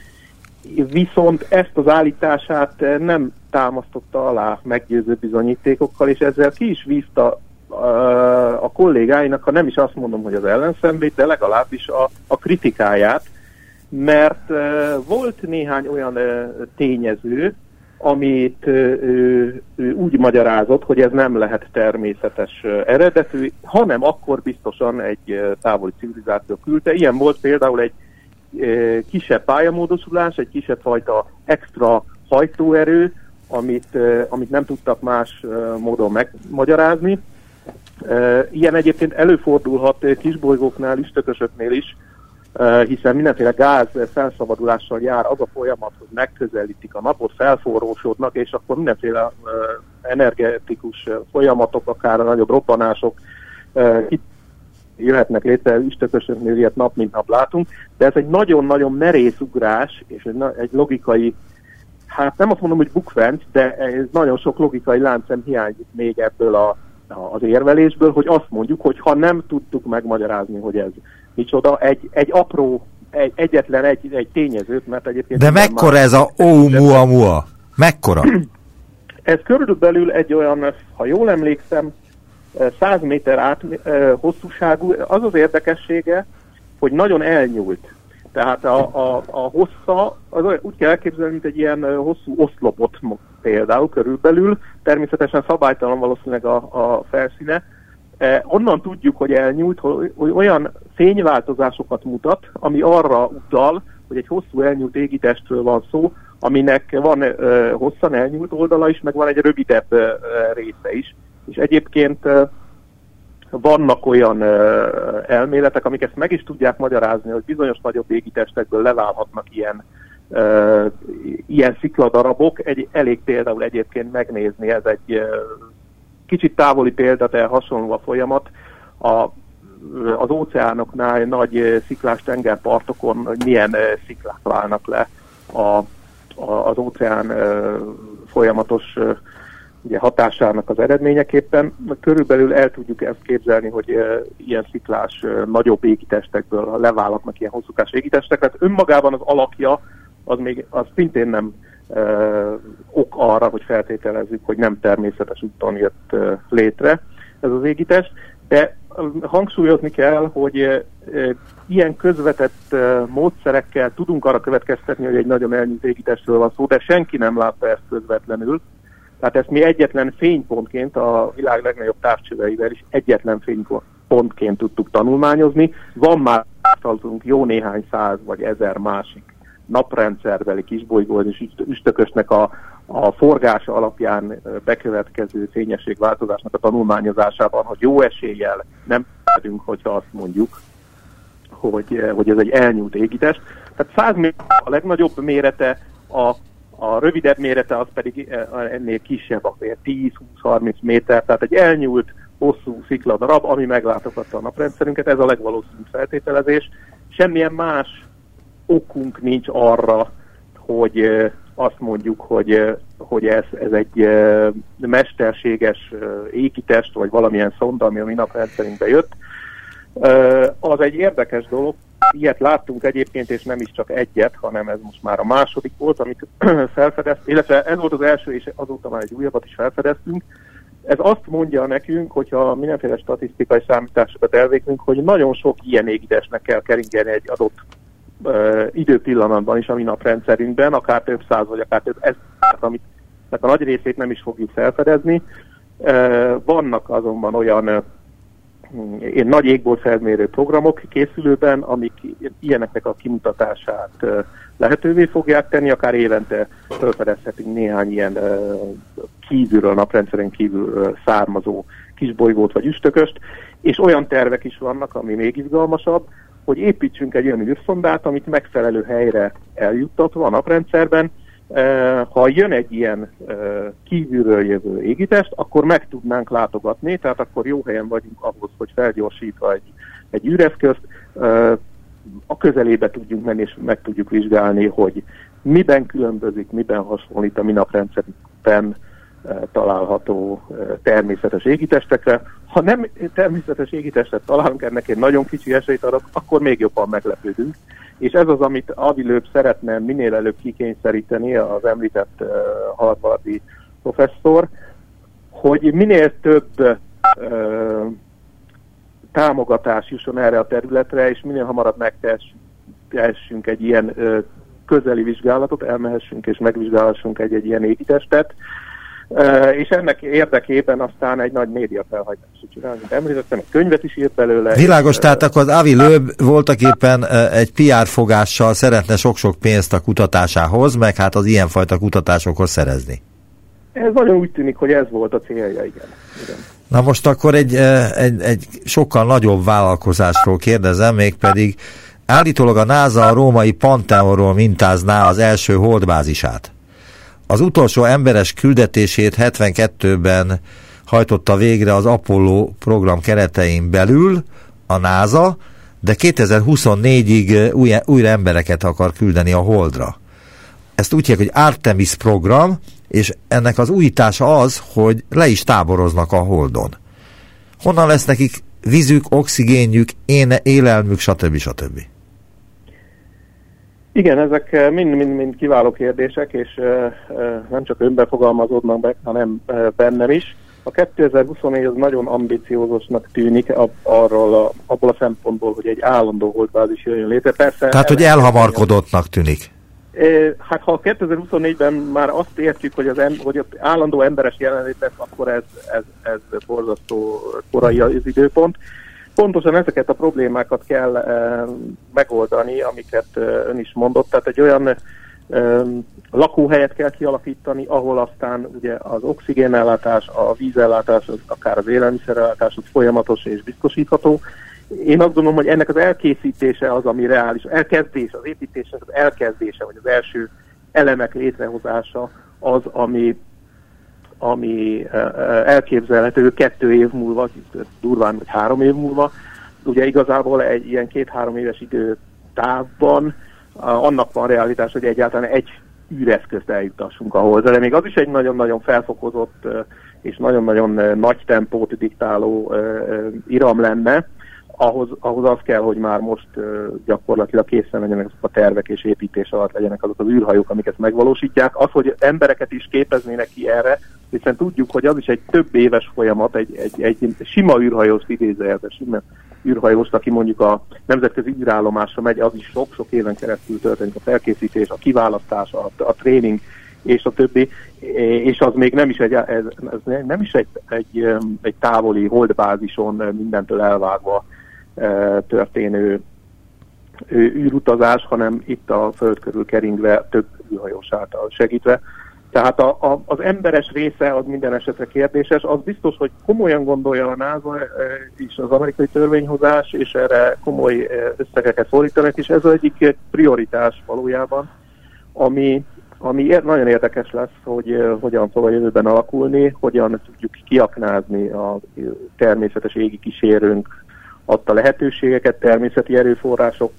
viszont ezt az állítását eh, nem támasztotta alá meggyőző bizonyítékokkal, és ezzel ki is vízta eh, a kollégáinak, ha nem is azt mondom, hogy az ellenszembét, de legalábbis a, a kritikáját, mert eh, volt néhány olyan tényező, amit ő, ő úgy magyarázott, hogy ez nem lehet természetes eredetű, hanem akkor biztosan egy távoli civilizáció küldte. Ilyen volt például egy kisebb pályamódosulás, egy kisebb fajta extra hajtóerő, amit, amit nem tudtak más módon megmagyarázni. Ilyen egyébként előfordulhat kisbolygóknál, üstökösöknél is, hiszen mindenféle gáz felszabadulással jár az a folyamat, hogy megközelítik a napot, felforrósodnak, és akkor mindenféle energetikus folyamatok, akár a nagyobb robbanások jöhetnek létre, üstökösöknél ilyet nap mint nap látunk, de ez egy nagyon-nagyon merész ugrás, és egy, logikai, hát nem azt mondom, hogy bukfenc, de ez nagyon sok logikai láncem hiányzik még ebből a, az érvelésből, hogy azt mondjuk, hogy ha nem tudtuk megmagyarázni, hogy ez micsoda, egy, egy apró, egy, egyetlen egy, egy tényezőt, mert egyébként... De mekkora ez a Oumuamua? Mekkora? Ez körülbelül egy olyan, ha jól emlékszem, 100 méter át hosszúságú, az az érdekessége, hogy nagyon elnyúlt. Tehát a, a, a hossza, az úgy kell elképzelni, mint egy ilyen hosszú oszlopot például körülbelül, természetesen szabálytalan valószínűleg a, a felszíne. E, onnan tudjuk, hogy elnyúlt, hogy, olyan fényváltozásosokat mutat, ami arra utal, hogy egy hosszú elnyúlt égitestről van szó, aminek van e, hosszan elnyúlt oldala is, meg van egy rövidebb e, része is és egyébként vannak olyan elméletek, amik ezt meg is tudják magyarázni, hogy bizonyos nagyobb égitestekből leválhatnak ilyen ilyen szikladarabok. Egy, elég például egyébként megnézni, ez egy kicsit távoli példa, de hasonló a folyamat. A az óceánoknál nagy sziklás tengerpartokon milyen sziklák válnak le a, a, az óceán folyamatos ugye, hatásának az eredményeképpen. Körülbelül el tudjuk ezt képzelni, hogy ilyen sziklás nagyobb égitestekből leválatnak ilyen hosszúkás égitestek. Tehát önmagában az alakja az még az szintén nem ok arra, hogy feltételezzük, hogy nem természetes úton jött létre ez az égitest, de hangsúlyozni kell, hogy ilyen közvetett módszerekkel tudunk arra következtetni, hogy egy nagyon elnyújt égitestről van szó, de senki nem látta ezt közvetlenül. Tehát ezt mi egyetlen fénypontként a világ legnagyobb távcsöveivel is egyetlen fénypontként tudtuk tanulmányozni. Van már jó néhány száz vagy ezer másik naprendszerbeli kisbolygó és üstökösnek a, a forgása alapján bekövetkező fényességváltozásnak a tanulmányozásában, hogy jó eséllyel nem tudunk, hogyha azt mondjuk, hogy, hogy ez egy elnyúlt égítés. Tehát 100 méter a legnagyobb mérete, a, a rövidebb mérete az pedig ennél kisebb, akár 10-20-30 méter, tehát egy elnyúlt hosszú szikladarab, ami meglátogatta a naprendszerünket, ez a legvalószínűbb feltételezés. Semmilyen más okunk nincs arra, hogy azt mondjuk, hogy, hogy ez, ez egy mesterséges égitest, vagy valamilyen szonda, ami a mi naprendszerünkbe jött. Az egy érdekes dolog, ilyet láttunk egyébként, és nem is csak egyet, hanem ez most már a második volt, amit felfedeztünk, illetve ez volt az első, és azóta már egy újabbat is felfedeztünk. Ez azt mondja nekünk, hogyha mindenféle statisztikai számításokat elvégzünk, hogy nagyon sok ilyen égitesnek kell keringeni egy adott időpillanatban is a mi naprendszerünkben, akár több száz, vagy akár több ezer, amit a nagy részét nem is fogjuk felfedezni. Vannak azonban olyan én nagy égból felmérő programok készülőben, amik ilyeneknek a kimutatását lehetővé fogják tenni, akár évente felfedezhetünk néhány ilyen kívülről, naprendszeren kívül származó kisbolygót vagy üstököst, és olyan tervek is vannak, ami még izgalmasabb, hogy építsünk egy olyan űrszondát, amit megfelelő helyre eljuttatva a naprendszerben, eh, ha jön egy ilyen eh, kívülről jövő égitest, akkor meg tudnánk látogatni, tehát akkor jó helyen vagyunk ahhoz, hogy felgyorsítva egy, egy űreszközt eh, a közelébe tudjunk menni, és meg tudjuk vizsgálni, hogy miben különbözik, miben hasonlít a mi naprendszerben található természetes égitestekre. Ha nem természetes égitestet találunk, ennek egy nagyon kicsi esélyt adok, akkor még jobban meglepődünk. És ez az, amit Avilőbb szeretne minél előbb kikényszeríteni, az említett uh, Harvardi professzor, hogy minél több uh, támogatás jusson erre a területre, és minél hamarabb megtehessünk egy ilyen uh, közeli vizsgálatot, elmehessünk és megvizsgálhassunk egy-egy ilyen égitestet, és ennek érdekében aztán egy nagy média felhajtást csinálni. Említettem, egy könyvet is írt belőle. Világos, és, tehát akkor az Avi Löb voltak éppen egy PR fogással szeretne sok-sok pénzt a kutatásához, meg hát az ilyenfajta kutatásokhoz szerezni. Ez nagyon úgy tűnik, hogy ez volt a célja, igen. igen. Na most akkor egy, egy, egy sokkal nagyobb vállalkozásról kérdezem, mégpedig állítólag a NASA a római Panteonról mintázná az első holdbázisát. Az utolsó emberes küldetését 72-ben hajtotta végre az Apollo program keretein belül a NASA, de 2024-ig újra, újra embereket akar küldeni a Holdra. Ezt úgy hívják, hogy Artemis program, és ennek az újítása az, hogy le is táboroznak a Holdon. Honnan lesz nekik vízük, oxigénjük, éne, élelmük, stb. stb. Igen, ezek mind-mind kiváló kérdések, és uh, nem csak önben fogalmazódnak meg, hanem bennem is. A 2024 az nagyon ambiciózusnak tűnik arról a, abból a szempontból, hogy egy állandó holdbázis jöjjön létre. Persze, Tehát, hogy elhamarkodottnak tűnik. Hát ha 2024-ben már azt értjük, hogy az, em, hogy az állandó emberes jelenlét lesz, akkor ez, ez, ez borzasztó korai az időpont pontosan ezeket a problémákat kell e, megoldani, amiket e, ön is mondott. Tehát egy olyan e, lakóhelyet kell kialakítani, ahol aztán ugye az oxigénellátás, a vízellátás, az, akár az élelmiszerellátás az folyamatos és biztosítható. Én azt gondolom, hogy ennek az elkészítése az, ami reális, elkezdés, az építés az elkezdése, vagy az első elemek létrehozása az, ami ami elképzelhető kettő év múlva, durván vagy három év múlva, ugye igazából egy ilyen két-három éves időtávban annak van realitás, hogy egyáltalán egy űreszközt eljutassunk a hozzá, de még az is egy nagyon-nagyon felfokozott és nagyon-nagyon nagy tempót diktáló iram lenne, ahhoz, ahhoz az kell, hogy már most gyakorlatilag készen legyenek azok a tervek és építés alatt legyenek azok az űrhajók, amiket megvalósítják. Az, hogy embereket is képeznének ki erre, hiszen tudjuk, hogy az is egy több éves folyamat, egy, egy, egy sima űrhajóst idézőjelbe, sima űrhajóst, aki mondjuk a nemzetközi űrállomásra megy, az is sok-sok éven keresztül történik a felkészítés, a kiválasztás, a, a tréning, és a többi, és az még nem is egy, ez, ez nem is egy, egy, egy távoli holdbázison mindentől elvágva történő űrutazás, hanem itt a föld körül keringve több űrhajós által segítve. Tehát a, a, az emberes része az minden esetre kérdéses. Az biztos, hogy komolyan gondolja a NASA és az amerikai törvényhozás, és erre komoly összegeket fordítanak, és ez az egyik prioritás valójában, ami, ami nagyon érdekes lesz, hogy hogyan fog a jövőben alakulni, hogyan tudjuk kiaknázni a természetes égi kísérőnk adta lehetőségeket természeti erőforrások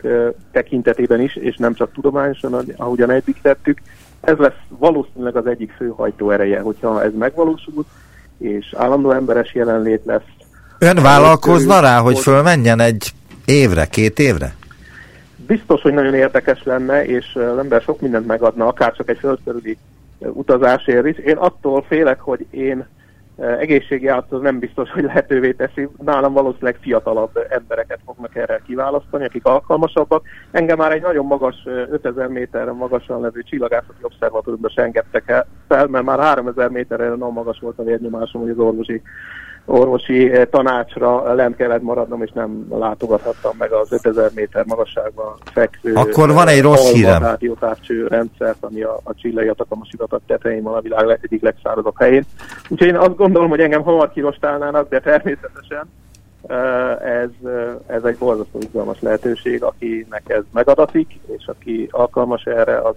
tekintetében is, és nem csak tudományosan, ahogyan eddig tettük. Ez lesz valószínűleg az egyik fő hajtóereje, hogyha ez megvalósul, és állandó emberes jelenlét lesz. Ön vállalkozna rá, hogy fölmenjen egy évre, két évre? Biztos, hogy nagyon érdekes lenne, és az ember sok mindent megadna, akár csak egy földkörüli utazásért is. Én attól félek, hogy én egészségi az nem biztos, hogy lehetővé teszi. Nálam valószínűleg fiatalabb embereket fognak erre kiválasztani, akik alkalmasabbak. Engem már egy nagyon magas, 5000 méterre magasan levő csillagászati obszervatóriumba se engedtek el fel, mert már 3000 méterre nagyon magas volt a vérnyomásom, hogy az orvosi orvosi eh, tanácsra lent kellett maradnom, és nem látogathattam meg az 5000 méter magasságban fekvő Akkor van egy rossz hírem. rádiótávcső rendszert, ami a, a csillai atakamos iratat tetején van a világ egyik legszárazabb helyén. Úgyhogy én azt gondolom, hogy engem hamar kirostálnának, de természetesen eh, ez, eh, ez egy borzasztó izgalmas lehetőség, akinek ez megadatik, és aki alkalmas erre, az,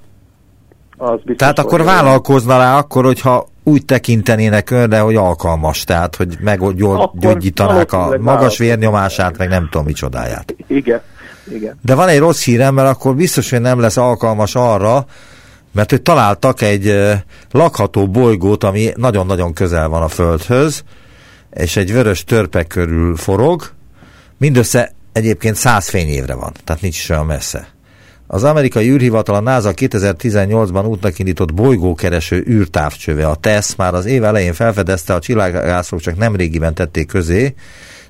az biztos, Tehát akkor vállalkozna rá akkor, hogyha úgy tekintenének önre, hogy alkalmas, tehát hogy meggyógyítanák a magas vérnyomását, meg nem tudom micsodáját. Igen, igen. De van egy rossz hírem, mert akkor biztos, hogy nem lesz alkalmas arra, mert hogy találtak egy lakható bolygót, ami nagyon-nagyon közel van a Földhöz, és egy vörös törpe körül forog, mindössze egyébként száz fényévre van, tehát nincs is olyan messze. Az amerikai űrhivatal a NASA 2018-ban útnak indított bolygókereső űrtávcsöve, a TESS már az év elején felfedezte, a csillagászok csak nemrégiben tették közé,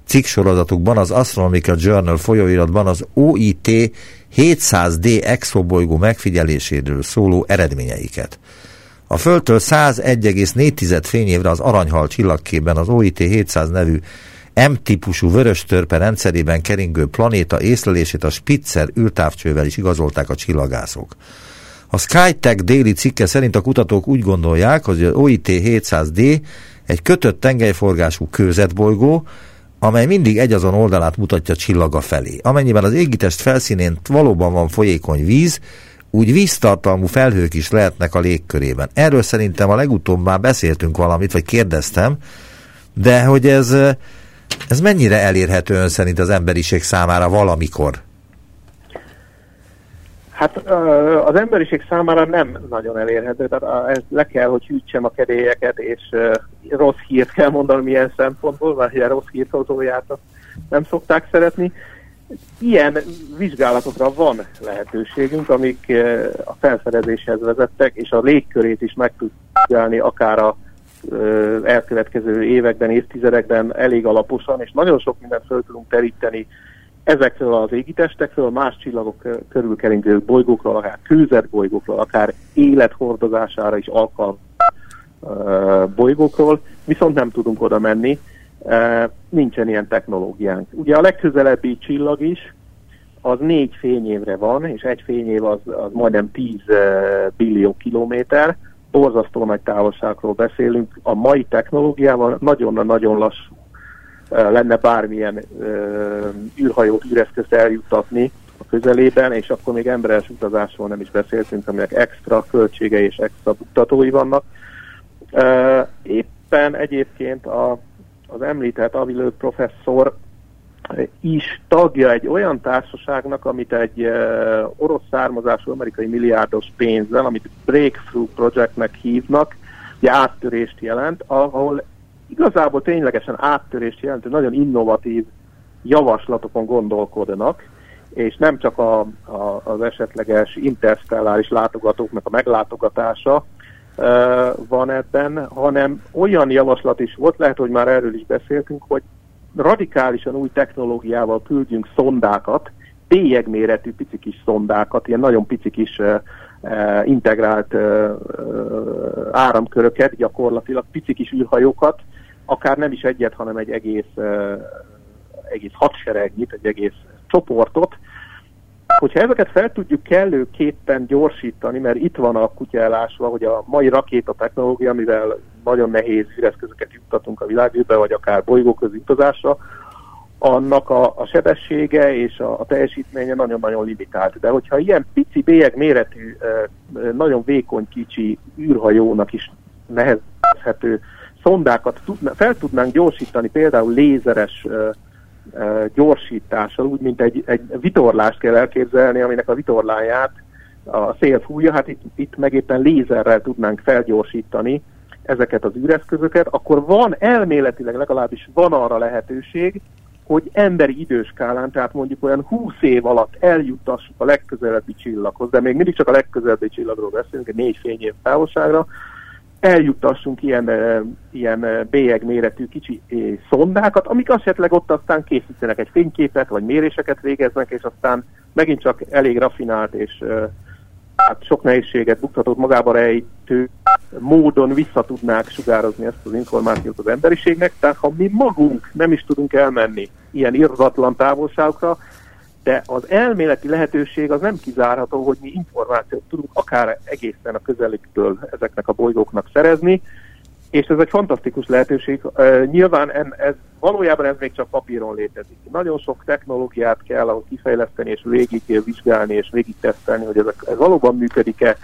cikksorozatukban az Astronomical Journal folyóiratban az OIT 700D exobolygó megfigyeléséről szóló eredményeiket. A Földtől 101,4 fényévre az aranyhal csillagképben az OIT 700 nevű M-típusú vörös törpe rendszerében keringő planéta észlelését a Spitzer űrtávcsővel is igazolták a csillagászok. A Skytech déli cikke szerint a kutatók úgy gondolják, hogy az OIT 700D egy kötött tengelyforgású kőzetbolygó, amely mindig egy azon oldalát mutatja csillaga felé. Amennyiben az égitest felszínén valóban van folyékony víz, úgy víztartalmú felhők is lehetnek a légkörében. Erről szerintem a legutóbb már beszéltünk valamit, vagy kérdeztem, de hogy ez ez mennyire elérhető ön szerint az emberiség számára valamikor? Hát az emberiség számára nem nagyon elérhető, tehát ez le kell, hogy hűtsem a kedélyeket, és rossz hírt kell mondani milyen szempontból, mert ugye rossz hírt hozóját nem szokták szeretni. Ilyen vizsgálatokra van lehetőségünk, amik a felfedezéshez vezettek, és a légkörét is meg tudjuk akár a elkövetkező években, évtizedekben elég alaposan, és nagyon sok mindent föl tudunk teríteni ezekről az égitestekről, más csillagok körülkeringő bolygókról, akár bolygókról, akár élethordozására is alkalmas bolygókról, viszont nem tudunk oda menni, nincsen ilyen technológiánk. Ugye a legközelebbi csillag is, az négy fényévre van, és egy fényév az, az majdnem 10 billió kilométer, borzasztó nagy távolságról beszélünk. A mai technológiával nagyon-nagyon lassú lenne bármilyen űrhajót, űreszközt eljuttatni a közelében, és akkor még emberes utazásról nem is beszéltünk, aminek extra költségei és extra buktatói vannak. Éppen egyébként a, az említett Avilő professzor is tagja egy olyan társaságnak, amit egy orosz származású amerikai milliárdos pénzzel, amit Breakthrough Projectnek hívnak, ugye áttörést jelent, ahol igazából ténylegesen áttörést jelentő, nagyon innovatív javaslatokon gondolkodnak, és nem csak a, a, az esetleges interstelláris látogatóknak a meglátogatása uh, van ebben, hanem olyan javaslat is volt, lehet, hogy már erről is beszéltünk, hogy radikálisan új technológiával küldjünk szondákat, bélyegméretű pici kis szondákat, ilyen nagyon pici kis integrált áramköröket, gyakorlatilag pici kis űrhajókat, akár nem is egyet, hanem egy egész, uh, egész hadseregnyit, egy egész csoportot, hogyha ezeket fel tudjuk kellőképpen gyorsítani, mert itt van a kutya elásva, hogy a mai rakéta technológia, amivel nagyon nehéz üreszközöket juttatunk a világűrbe, vagy akár bolygóközi utazásra, annak a, a sebessége és a, a teljesítménye nagyon-nagyon limitált. De hogyha ilyen pici bélyeg méretű, nagyon vékony kicsi űrhajónak is nehezhető szondákat tudna, fel tudnánk gyorsítani például lézeres gyorsítással, úgy, mint egy, egy vitorlást kell elképzelni, aminek a vitorláját a szél fújja, hát itt, itt meg éppen lézerrel tudnánk felgyorsítani ezeket az űreszközöket, akkor van elméletileg legalábbis van arra lehetőség, hogy emberi időskálán, tehát mondjuk olyan 20 év alatt eljuttassuk a legközelebbi csillaghoz, de még mindig csak a legközelebbi csillagról beszélünk, egy négy fényév távolságra, eljuttassunk ilyen, ilyen bélyeg méretű kicsi szondákat, amik esetleg ott aztán készítenek egy fényképet, vagy méréseket végeznek, és aztán megint csak elég rafinált és hát sok nehézséget buktatott magába rejtő módon vissza tudnák sugározni ezt az információt az emberiségnek, tehát ha mi magunk nem is tudunk elmenni ilyen irdatlan távolságokra, de az elméleti lehetőség az nem kizárható, hogy mi információt tudunk akár egészen a közelítől ezeknek a bolygóknak szerezni, és ez egy fantasztikus lehetőség. Nyilván ez, valójában ez még csak papíron létezik. Nagyon sok technológiát kell ahhoz kifejleszteni, és végig vizsgálni, és végig tesztelni, hogy ezek, ez valóban működik-e,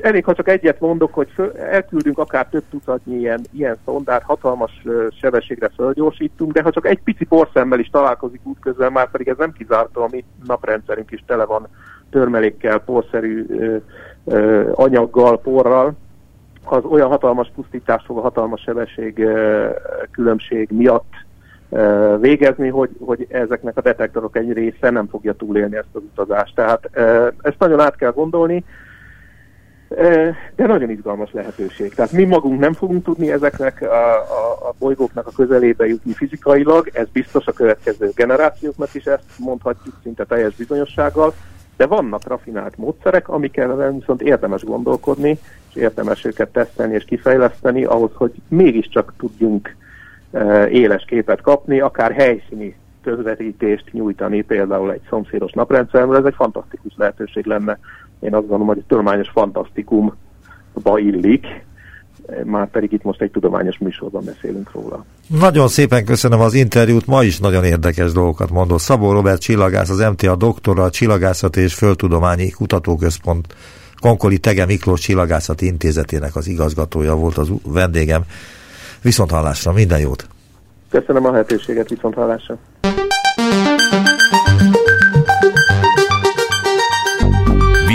Elég, ha csak egyet mondok, hogy elküldünk akár több tucatnyi ilyen, ilyen szondát, hatalmas sebességre fölgyorsítunk, de ha csak egy pici porszemmel is találkozik útközben, már pedig ez nem kizártó, a mi naprendszerünk is tele van törmelékkel, porszerű ö, anyaggal, porral, az olyan hatalmas pusztítás fog a hatalmas sebesség különbség miatt végezni, hogy, hogy ezeknek a detektorok egy része nem fogja túlélni ezt az utazást. Tehát ezt nagyon át kell gondolni, de nagyon izgalmas lehetőség. Tehát mi magunk nem fogunk tudni ezeknek a, a, a bolygóknak a közelébe jutni fizikailag, ez biztos a következő generációknak is ezt mondhatjuk szinte teljes bizonyossággal, de vannak rafinált módszerek, amikkel viszont érdemes gondolkodni, és érdemes őket tesztelni és kifejleszteni ahhoz, hogy mégiscsak tudjunk éles képet kapni, akár helyszíni közvetítést nyújtani például egy szomszédos naprendszerről, ez egy fantasztikus lehetőség lenne én azt gondolom, hogy tudományos fantasztikumba illik, már pedig itt most egy tudományos műsorban beszélünk róla. Nagyon szépen köszönöm az interjút, ma is nagyon érdekes dolgokat mondott. Szabó Robert csillagász, az MTA doktora, a Csillagászati és Földtudományi Kutatóközpont Konkoli Tege Miklós Csillagászati Intézetének az igazgatója volt az vendégem. Viszont hallásra, minden jót! Köszönöm a lehetőséget, viszont hallásra!